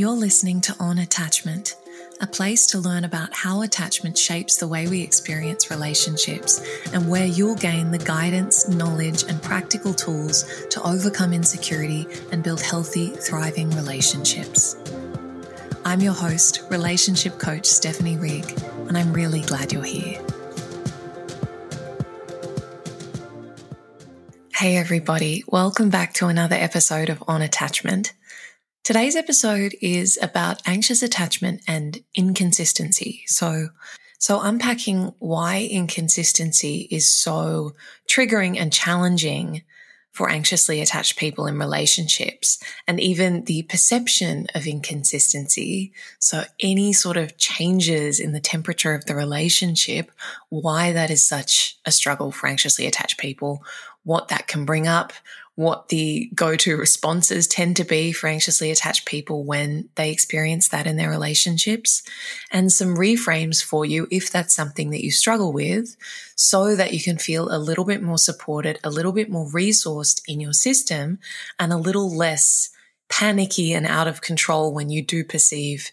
You're listening to On Attachment, a place to learn about how attachment shapes the way we experience relationships and where you'll gain the guidance, knowledge, and practical tools to overcome insecurity and build healthy, thriving relationships. I'm your host, relationship coach Stephanie Rigg, and I'm really glad you're here. Hey, everybody, welcome back to another episode of On Attachment. Today's episode is about anxious attachment and inconsistency. So, so unpacking why inconsistency is so triggering and challenging for anxiously attached people in relationships and even the perception of inconsistency. So any sort of changes in the temperature of the relationship, why that is such a struggle for anxiously attached people, what that can bring up, what the go to responses tend to be for anxiously attached people when they experience that in their relationships, and some reframes for you if that's something that you struggle with, so that you can feel a little bit more supported, a little bit more resourced in your system, and a little less panicky and out of control when you do perceive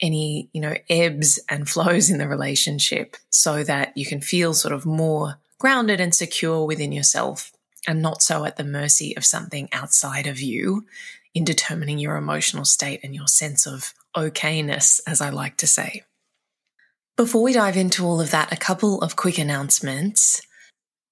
any, you know, ebbs and flows in the relationship so that you can feel sort of more grounded and secure within yourself and not so at the mercy of something outside of you in determining your emotional state and your sense of okayness, as I like to say. Before we dive into all of that, a couple of quick announcements.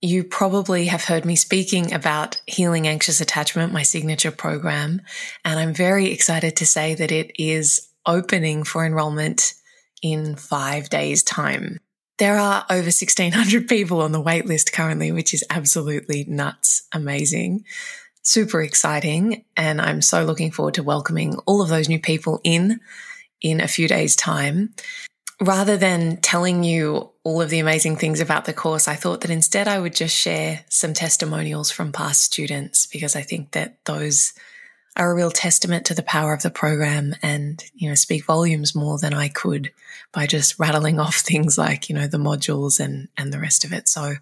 You probably have heard me speaking about Healing Anxious Attachment, my signature program, and I'm very excited to say that it is opening for enrollment in five days' time. There are over 1600 people on the waitlist currently, which is absolutely nuts, amazing, super exciting. And I'm so looking forward to welcoming all of those new people in in a few days' time. Rather than telling you all of the amazing things about the course, I thought that instead I would just share some testimonials from past students because I think that those are a real testament to the power of the program and, you know, speak volumes more than I could by just rattling off things like, you know, the modules and, and the rest of it. So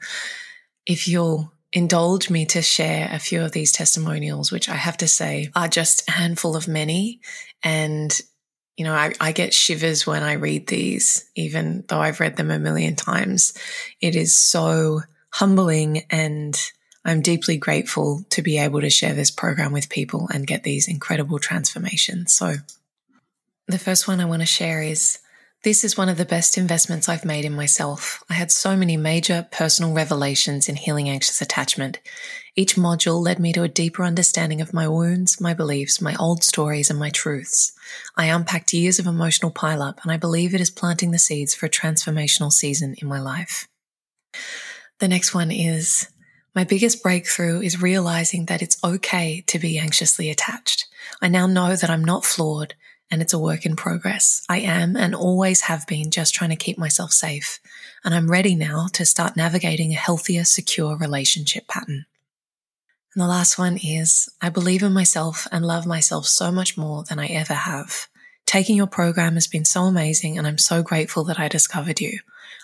if you'll indulge me to share a few of these testimonials, which I have to say are just a handful of many. And, you know, I, I get shivers when I read these, even though I've read them a million times. It is so humbling and I'm deeply grateful to be able to share this program with people and get these incredible transformations. So, the first one I want to share is this is one of the best investments I've made in myself. I had so many major personal revelations in healing anxious attachment. Each module led me to a deeper understanding of my wounds, my beliefs, my old stories, and my truths. I unpacked years of emotional pileup, and I believe it is planting the seeds for a transformational season in my life. The next one is my biggest breakthrough is realizing that it's okay to be anxiously attached. I now know that I'm not flawed and it's a work in progress. I am and always have been just trying to keep myself safe. And I'm ready now to start navigating a healthier, secure relationship pattern. And the last one is I believe in myself and love myself so much more than I ever have. Taking your program has been so amazing and I'm so grateful that I discovered you.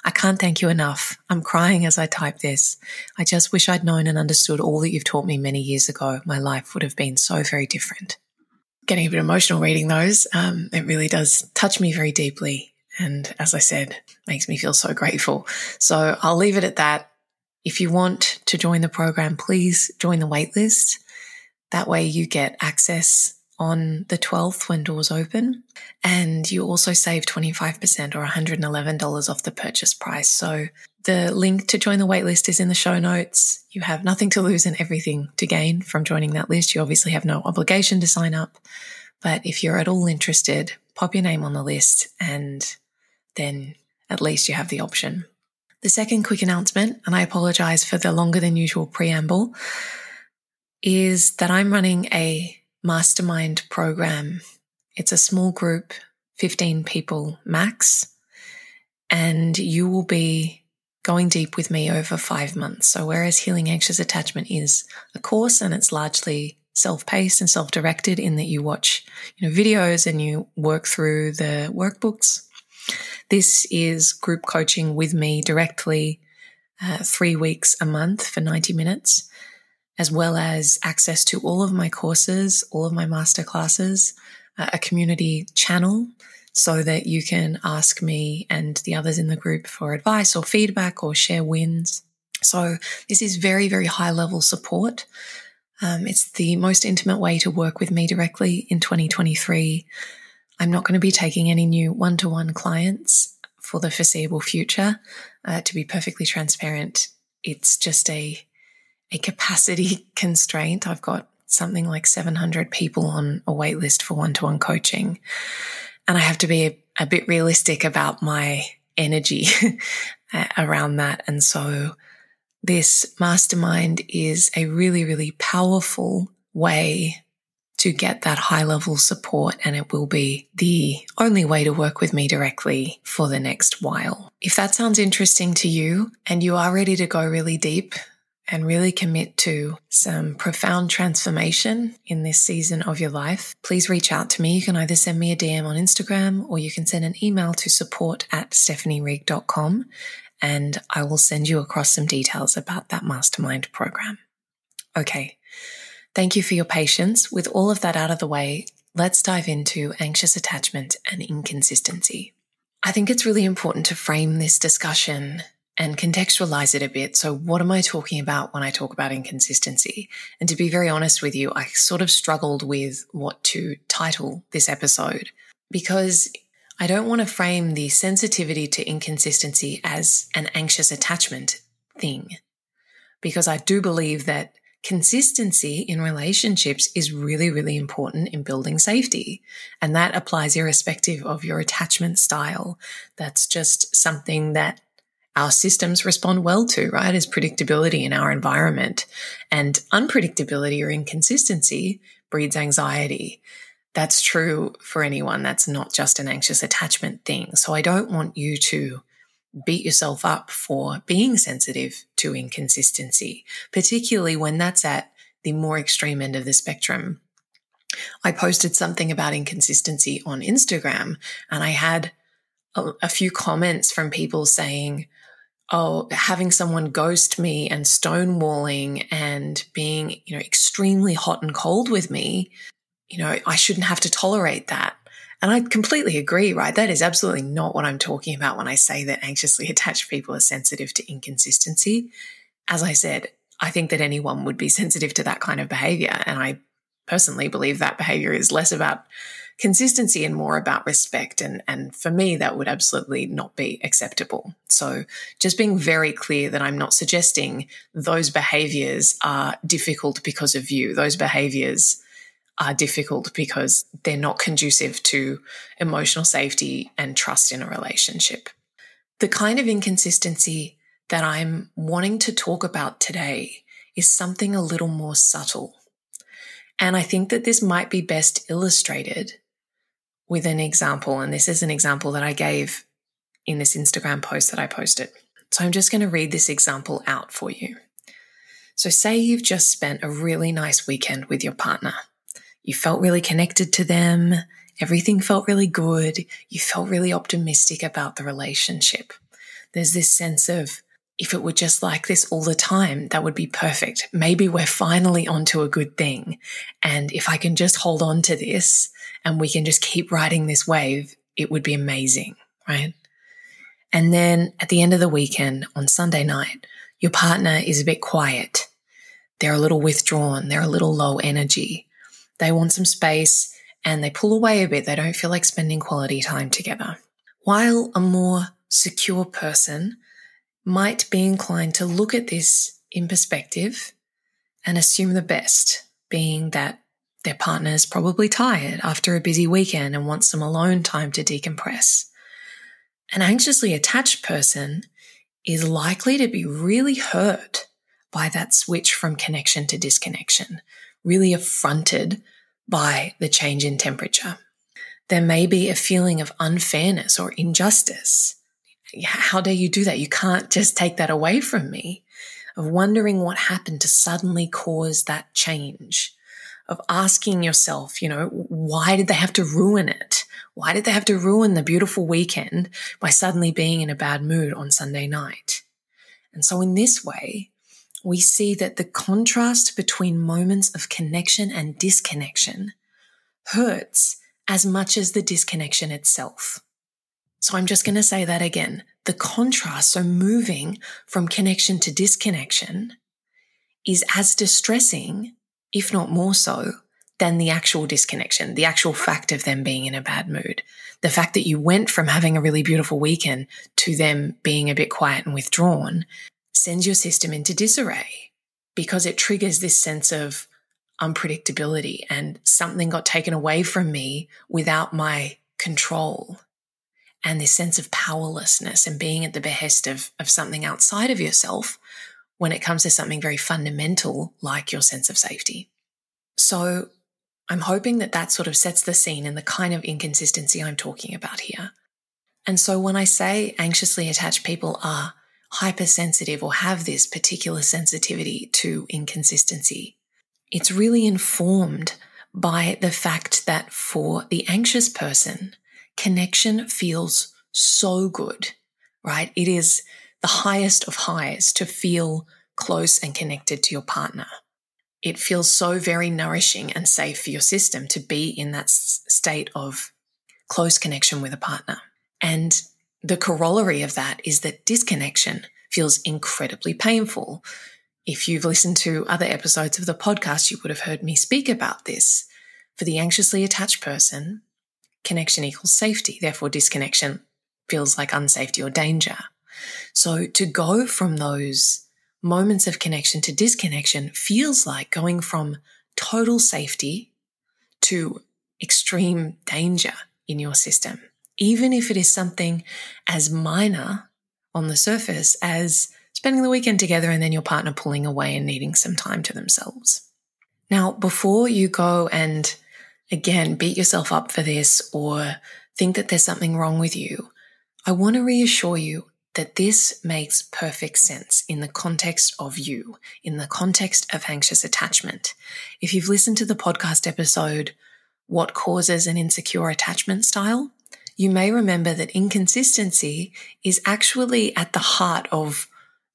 I can't thank you enough. I'm crying as I type this. I just wish I'd known and understood all that you've taught me many years ago. My life would have been so very different. Getting a bit emotional reading those. Um, it really does touch me very deeply. And as I said, makes me feel so grateful. So I'll leave it at that. If you want to join the program, please join the waitlist. That way you get access on the 12th when doors open. And you also save 25% or $111 off the purchase price. So the link to join the waitlist is in the show notes. You have nothing to lose and everything to gain from joining that list. You obviously have no obligation to sign up. But if you're at all interested, pop your name on the list and then at least you have the option. The second quick announcement, and I apologize for the longer than usual preamble, is that I'm running a mastermind program. It's a small group, 15 people max, and you will be going deep with me over five months. So, whereas Healing Anxious Attachment is a course and it's largely self-paced and self-directed in that you watch, you know, videos and you work through the workbooks. This is group coaching with me directly, uh, three weeks a month for 90 minutes as well as access to all of my courses, all of my master classes, a community channel so that you can ask me and the others in the group for advice or feedback or share wins. So this is very, very high level support. Um, it's the most intimate way to work with me directly in 2023. I'm not going to be taking any new one to one clients for the foreseeable future. Uh, to be perfectly transparent, it's just a a capacity constraint. I've got something like 700 people on a wait list for one to one coaching. And I have to be a, a bit realistic about my energy around that. And so this mastermind is a really, really powerful way to get that high level support. And it will be the only way to work with me directly for the next while. If that sounds interesting to you and you are ready to go really deep and really commit to some profound transformation in this season of your life, please reach out to me. You can either send me a DM on Instagram or you can send an email to support at stephanierigg.com and I will send you across some details about that mastermind program. Okay. Thank you for your patience. With all of that out of the way, let's dive into anxious attachment and inconsistency. I think it's really important to frame this discussion and contextualize it a bit. So, what am I talking about when I talk about inconsistency? And to be very honest with you, I sort of struggled with what to title this episode because I don't want to frame the sensitivity to inconsistency as an anxious attachment thing, because I do believe that consistency in relationships is really, really important in building safety. And that applies irrespective of your attachment style. That's just something that our systems respond well to, right? Is predictability in our environment and unpredictability or inconsistency breeds anxiety. That's true for anyone. That's not just an anxious attachment thing. So I don't want you to beat yourself up for being sensitive to inconsistency, particularly when that's at the more extreme end of the spectrum. I posted something about inconsistency on Instagram and I had a, a few comments from people saying, oh, having someone ghost me and stonewalling and being, you know, extremely hot and cold with me, you know, I shouldn't have to tolerate that. And I completely agree, right? That is absolutely not what I'm talking about when I say that anxiously attached people are sensitive to inconsistency. As I said, I think that anyone would be sensitive to that kind of behavior. And I personally believe that behavior is less about consistency and more about respect. And, and for me, that would absolutely not be acceptable. So just being very clear that I'm not suggesting those behaviors are difficult because of you. Those behaviors are difficult because they're not conducive to emotional safety and trust in a relationship. The kind of inconsistency that I'm wanting to talk about today is something a little more subtle. And I think that this might be best illustrated with an example. And this is an example that I gave in this Instagram post that I posted. So I'm just going to read this example out for you. So, say you've just spent a really nice weekend with your partner. You felt really connected to them. Everything felt really good. You felt really optimistic about the relationship. There's this sense of, if it were just like this all the time, that would be perfect. Maybe we're finally onto a good thing. And if I can just hold on to this, and we can just keep riding this wave, it would be amazing, right? And then at the end of the weekend on Sunday night, your partner is a bit quiet. They're a little withdrawn. They're a little low energy. They want some space and they pull away a bit. They don't feel like spending quality time together. While a more secure person might be inclined to look at this in perspective and assume the best, being that their partner is probably tired after a busy weekend and wants some alone time to decompress. An anxiously attached person is likely to be really hurt by that switch from connection to disconnection, really affronted by the change in temperature. There may be a feeling of unfairness or injustice. How dare you do that? You can't just take that away from me. Of wondering what happened to suddenly cause that change of asking yourself, you know, why did they have to ruin it? Why did they have to ruin the beautiful weekend by suddenly being in a bad mood on Sunday night? And so, in this way, we see that the contrast between moments of connection and disconnection hurts as much as the disconnection itself. So I'm just going to say that again. The contrast, so moving from connection to disconnection, is as distressing, if not more so, than the actual disconnection, the actual fact of them being in a bad mood. The fact that you went from having a really beautiful weekend to them being a bit quiet and withdrawn sends your system into disarray because it triggers this sense of unpredictability and something got taken away from me without my control. And this sense of powerlessness and being at the behest of, of something outside of yourself when it comes to something very fundamental like your sense of safety. So I'm hoping that that sort of sets the scene in the kind of inconsistency I'm talking about here. And so when I say anxiously attached people are hypersensitive or have this particular sensitivity to inconsistency, it's really informed by the fact that for the anxious person, connection feels so good, right? It is the highest of highs to feel close and connected to your partner. It feels so very nourishing and safe for your system to be in that state of close connection with a partner. And the corollary of that is that disconnection feels incredibly painful if you've listened to other episodes of the podcast, you would have heard me speak about this. For the anxiously attached person, connection equals safety. Therefore, disconnection feels like unsafety or danger. So to go from those moments of connection to disconnection feels like going from total safety to extreme danger in your system, even if it is something as minor on the surface as spending the weekend together and then your partner pulling away and needing some time to themselves. Now, before you go and again beat yourself up for this or think that there's something wrong with you, I want to reassure you that this makes perfect sense in the context of you, in the context of anxious attachment. If you've listened to the podcast episode, What Causes an Insecure Attachment Style, you may remember that inconsistency is actually at the heart of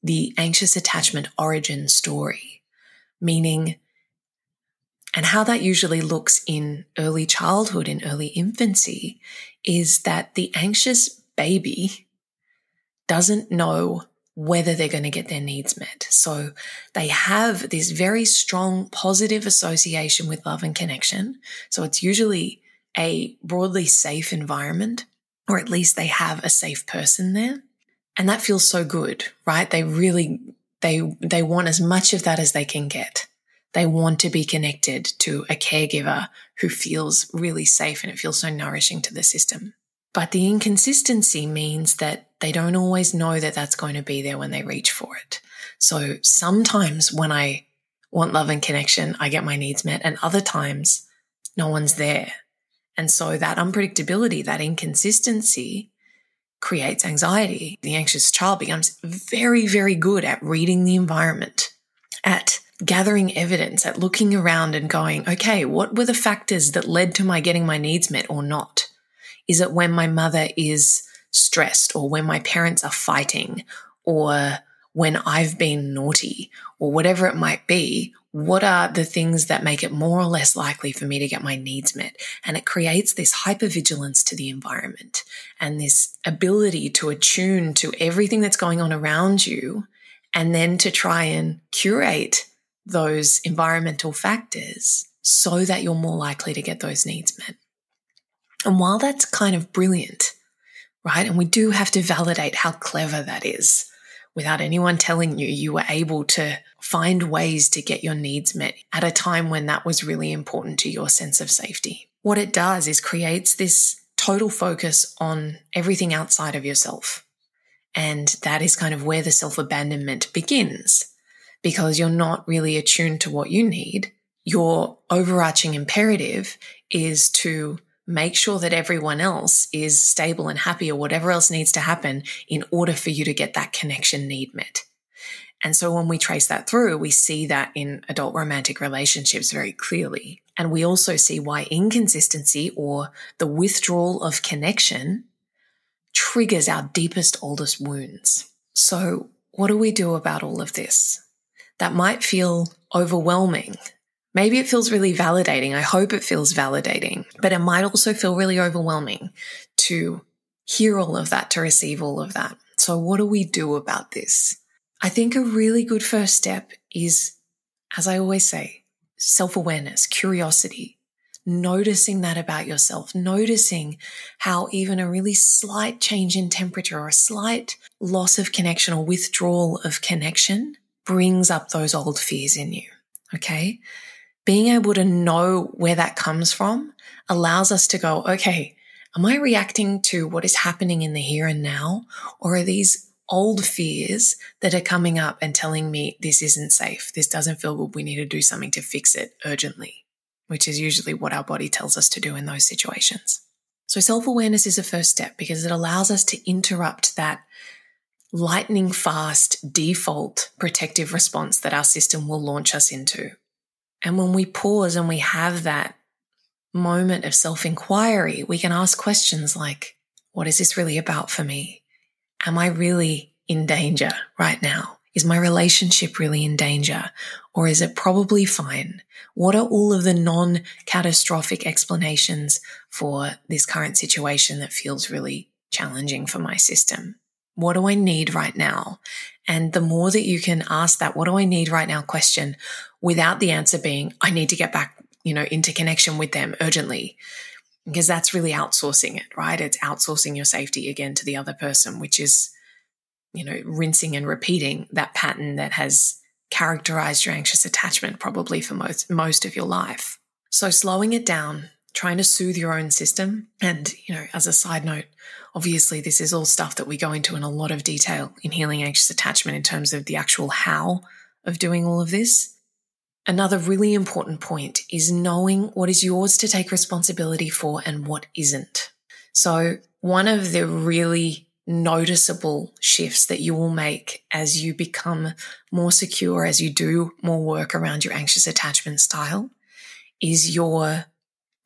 the anxious attachment origin story, meaning, and how that usually looks in early childhood, in early infancy, is that the anxious baby doesn't know whether they're going to get their needs met. So they have this very strong positive association with love and connection. So it's usually a broadly safe environment, or at least they have a safe person there. And that feels so good, right? They really, they, they want as much of that as they can get. They want to be connected to a caregiver who feels really safe and it feels so nourishing to the system. But the inconsistency means that they don't always know that that's going to be there when they reach for it. So sometimes when I want love and connection, I get my needs met, and other times no one's there. And so that unpredictability, that inconsistency creates anxiety. The anxious child becomes very, very good at reading the environment, at gathering evidence, at looking around and going, okay, what were the factors that led to my getting my needs met or not? Is it when my mother is stressed or when my parents are fighting or when I've been naughty or whatever it might be, what are the things that make it more or less likely for me to get my needs met? And it creates this hypervigilance to the environment and this ability to attune to everything that's going on around you and then to try and curate those environmental factors so that you're more likely to get those needs met. And while that's kind of brilliant, right? And we do have to validate how clever that is without anyone telling you, you were able to find ways to get your needs met at a time when that was really important to your sense of safety. What it does is creates this total focus on everything outside of yourself. And that is kind of where the self abandonment begins because you're not really attuned to what you need. Your overarching imperative is to make sure that everyone else is stable and happy or whatever else needs to happen in order for you to get that connection need met. And so when we trace that through, we see that in adult romantic relationships very clearly. And we also see why inconsistency or the withdrawal of connection triggers our deepest, oldest wounds. So what do we do about all of this? That might feel overwhelming Maybe it feels really validating. I hope it feels validating, but it might also feel really overwhelming to hear all of that, to receive all of that. So, what do we do about this? I think a really good first step is, as I always say, self awareness, curiosity, noticing that about yourself, noticing how even a really slight change in temperature or a slight loss of connection or withdrawal of connection brings up those old fears in you. Okay. Being able to know where that comes from allows us to go, okay, am I reacting to what is happening in the here and now? Or are these old fears that are coming up and telling me this isn't safe? This doesn't feel good. We need to do something to fix it urgently which is usually what our body tells us to do in those situations. So self awareness is a first step because it allows us to interrupt that lightning fast default protective response that our system will launch us into. And when we pause and we have that moment of self inquiry, we can ask questions like, what is this really about for me? Am I really in danger right now? Is my relationship really in danger? Or is it probably fine? What are all of the non catastrophic explanations for this current situation that feels really challenging for my system? What do I need right now? And the more that you can ask that, what do I need right now question without the answer being, I need to get back, you know, into connection with them urgently. Because that's really outsourcing it, right? It's outsourcing your safety again to the other person, which is, you know, rinsing and repeating that pattern that has characterized your anxious attachment probably for most, most of your life. So slowing it down, trying to soothe your own system. And, you know, as a side note, obviously this is all stuff that we go into in a lot of detail in healing anxious attachment in terms of the actual how of doing all of this. Another really important point is knowing what is yours to take responsibility for and what isn't. So one of the really noticeable shifts that you will make as you become more secure, as you do more work around your anxious attachment style, is your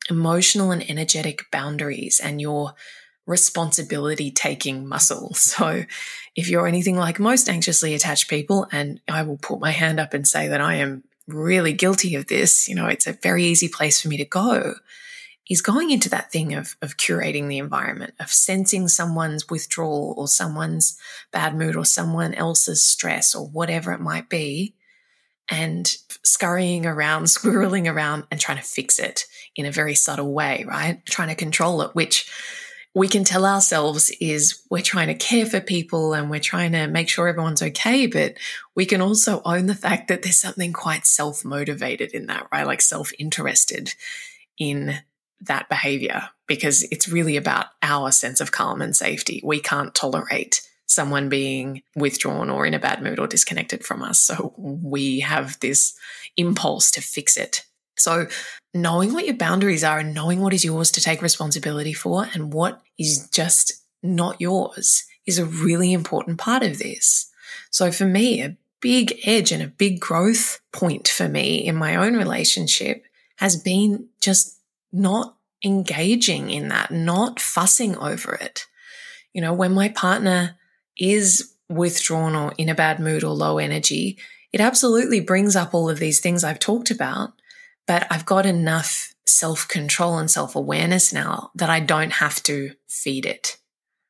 emotional and energetic boundaries and your responsibility taking muscle. So if you're anything like most anxiously attached people, and I will put my hand up and say that I am really guilty of this, you know, it's a very easy place for me to go is going into that thing of, of curating the environment, of sensing someone's withdrawal or someone's bad mood or someone else's stress or whatever it might be, and scurrying around, squirreling around and trying to fix it in a very subtle way, right? Trying to control it, which we can tell ourselves is we're trying to care for people and we're trying to make sure everyone's okay. But we can also own the fact that there's something quite self motivated in that, right? Like self interested in that behavior because it's really about our sense of calm and safety. We can't tolerate someone being withdrawn or in a bad mood or disconnected from us. So we have this impulse to fix it. So knowing what your boundaries are and knowing what is yours to take responsibility for and what is just not yours is a really important part of this. So for me, a big edge and a big growth point for me in my own relationship has been just not engaging in that, not fussing over it. You know, when my partner is withdrawn or in a bad mood or low energy, it absolutely brings up all of these things I've talked about. But I've got enough self control and self awareness now that I don't have to feed it.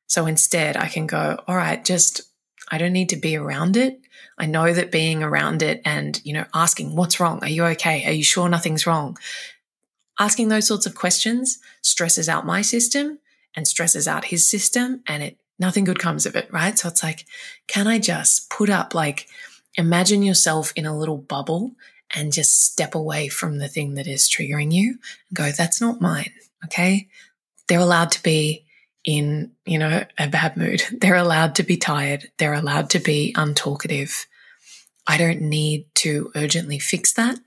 So instead, I can go, all right, just, I don't need to be around it. I know that being around it and, you know, asking, what's wrong? Are you okay? Are you sure nothing's wrong? Asking those sorts of questions stresses out my system and stresses out his system and it nothing good comes of it, right? So it's like, can I just put up like imagine yourself in a little bubble and just step away from the thing that is triggering you and go, that's not mine. Okay. They're allowed to be in, you know, a bad mood. They're allowed to be tired. They're allowed to be untalkative. I don't need to urgently fix that.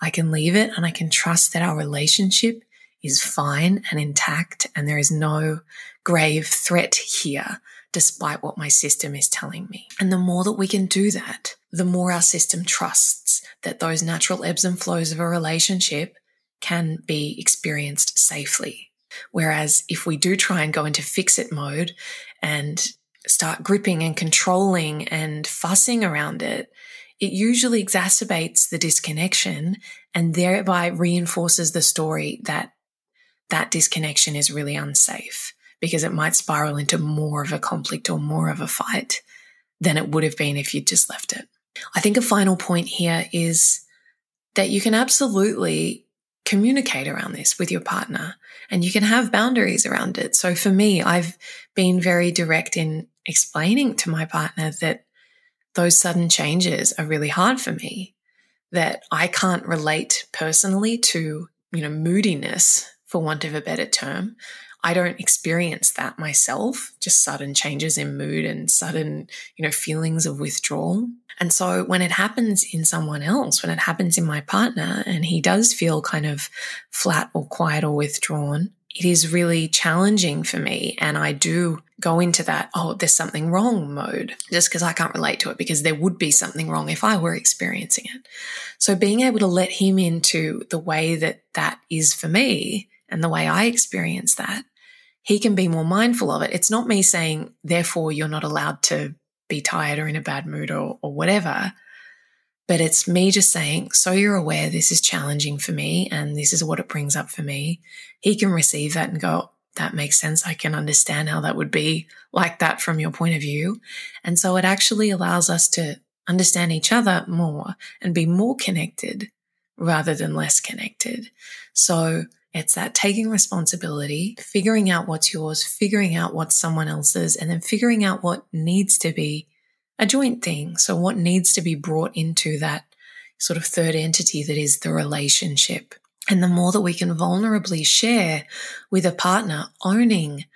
I can leave it and I can trust that our relationship is fine and intact and there is no grave threat here, despite what my system is telling me. And the more that we can do that, the more our system trusts that those natural ebbs and flows of a relationship can be experienced safely. Whereas if we do try and go into fix it mode and start gripping and controlling and fussing around it, it usually exacerbates the disconnection and thereby reinforces the story that that disconnection is really unsafe because it might spiral into more of a conflict or more of a fight than it would have been if you'd just left it. I think a final point here is that you can absolutely communicate around this with your partner and you can have boundaries around it. So for me, I've been very direct in explaining to my partner that those sudden changes are really hard for me, that I can't relate personally to, you know, moodiness for want of a better term. I don't experience that myself, just sudden changes in mood and sudden, you know, feelings of withdrawal. And so when it happens in someone else, when it happens in my partner and he does feel kind of flat or quiet or withdrawn, it is really challenging for me. And I do go into that, oh, there's something wrong mode just because I can't relate to it because there would be something wrong if I were experiencing it. So being able to let him into the way that that is for me and the way I experience that he can be more mindful of it. It's not me saying, therefore, you're not allowed to be tired or in a bad mood or, or whatever. But it's me just saying, so you're aware this is challenging for me and this is what it brings up for me. He can receive that and go, that makes sense. I can understand how that would be like that from your point of view. And so it actually allows us to understand each other more and be more connected rather than less connected. So it's that taking responsibility, figuring out what's yours, figuring out what's someone else's, and then figuring out what needs to be a joint thing. So, what needs to be brought into that sort of third entity that is the relationship. And the more that we can vulnerably share with a partner, owning,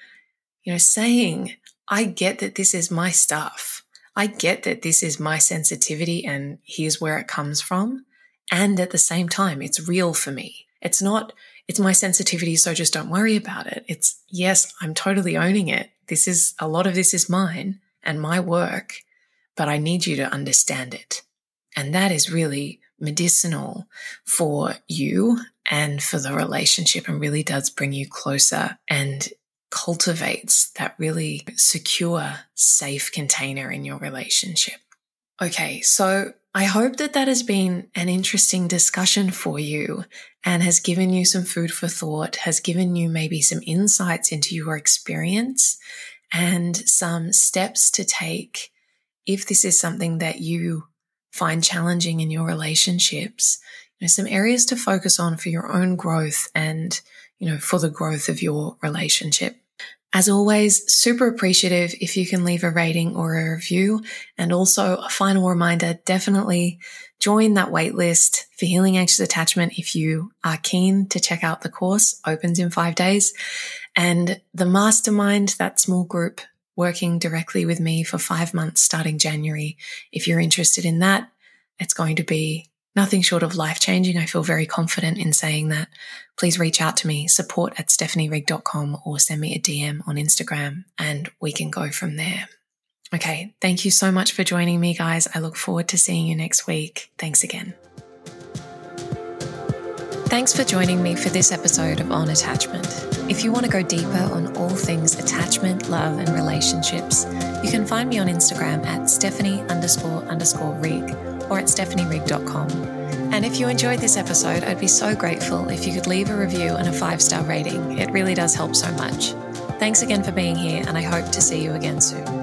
you know, saying, I get that this is my stuff. I get that this is my sensitivity and here's where it comes from. And at the same time, it's real for me. It's not, it's my sensitivity, so just don't worry about it. It's, yes, I'm totally owning it. This is, a lot of this is mine and my work, but I need you to understand it. And that is really medicinal for you and for the relationship and really does bring you closer and cultivates that really secure, safe container in your relationship. Okay, so I hope that that has been an interesting discussion for you and has given you some food for thought, has given you maybe some insights into your experience and some steps to take if this is something that you find challenging in your relationships, you know, some areas to focus on for your own growth and, you know, for the growth of your relationship. As always, super appreciative if you can leave a rating or a review. And also a final reminder, definitely join that waitlist for healing anxious attachment if you are keen to check out the course opens in five days and the mastermind, that small group working directly with me for five months starting January. If you're interested in that, it's going to be nothing short of life changing. I feel very confident in saying that. Please reach out to me, support at stephanierigg.com or send me a DM on Instagram and we can go from there. Okay. Thank you so much for joining me, guys. I look forward to seeing you next week. Thanks again. Thanks for joining me for this episode of On Attachment. If you want to go deeper on all things attachment, love, and relationships, you can find me on Instagram at Stephanie underscore underscore Rigg or at stephanierigg.com. And if you enjoyed this episode, I'd be so grateful if you could leave a review and a five star rating. It really does help so much. Thanks again for being here, and I hope to see you again soon.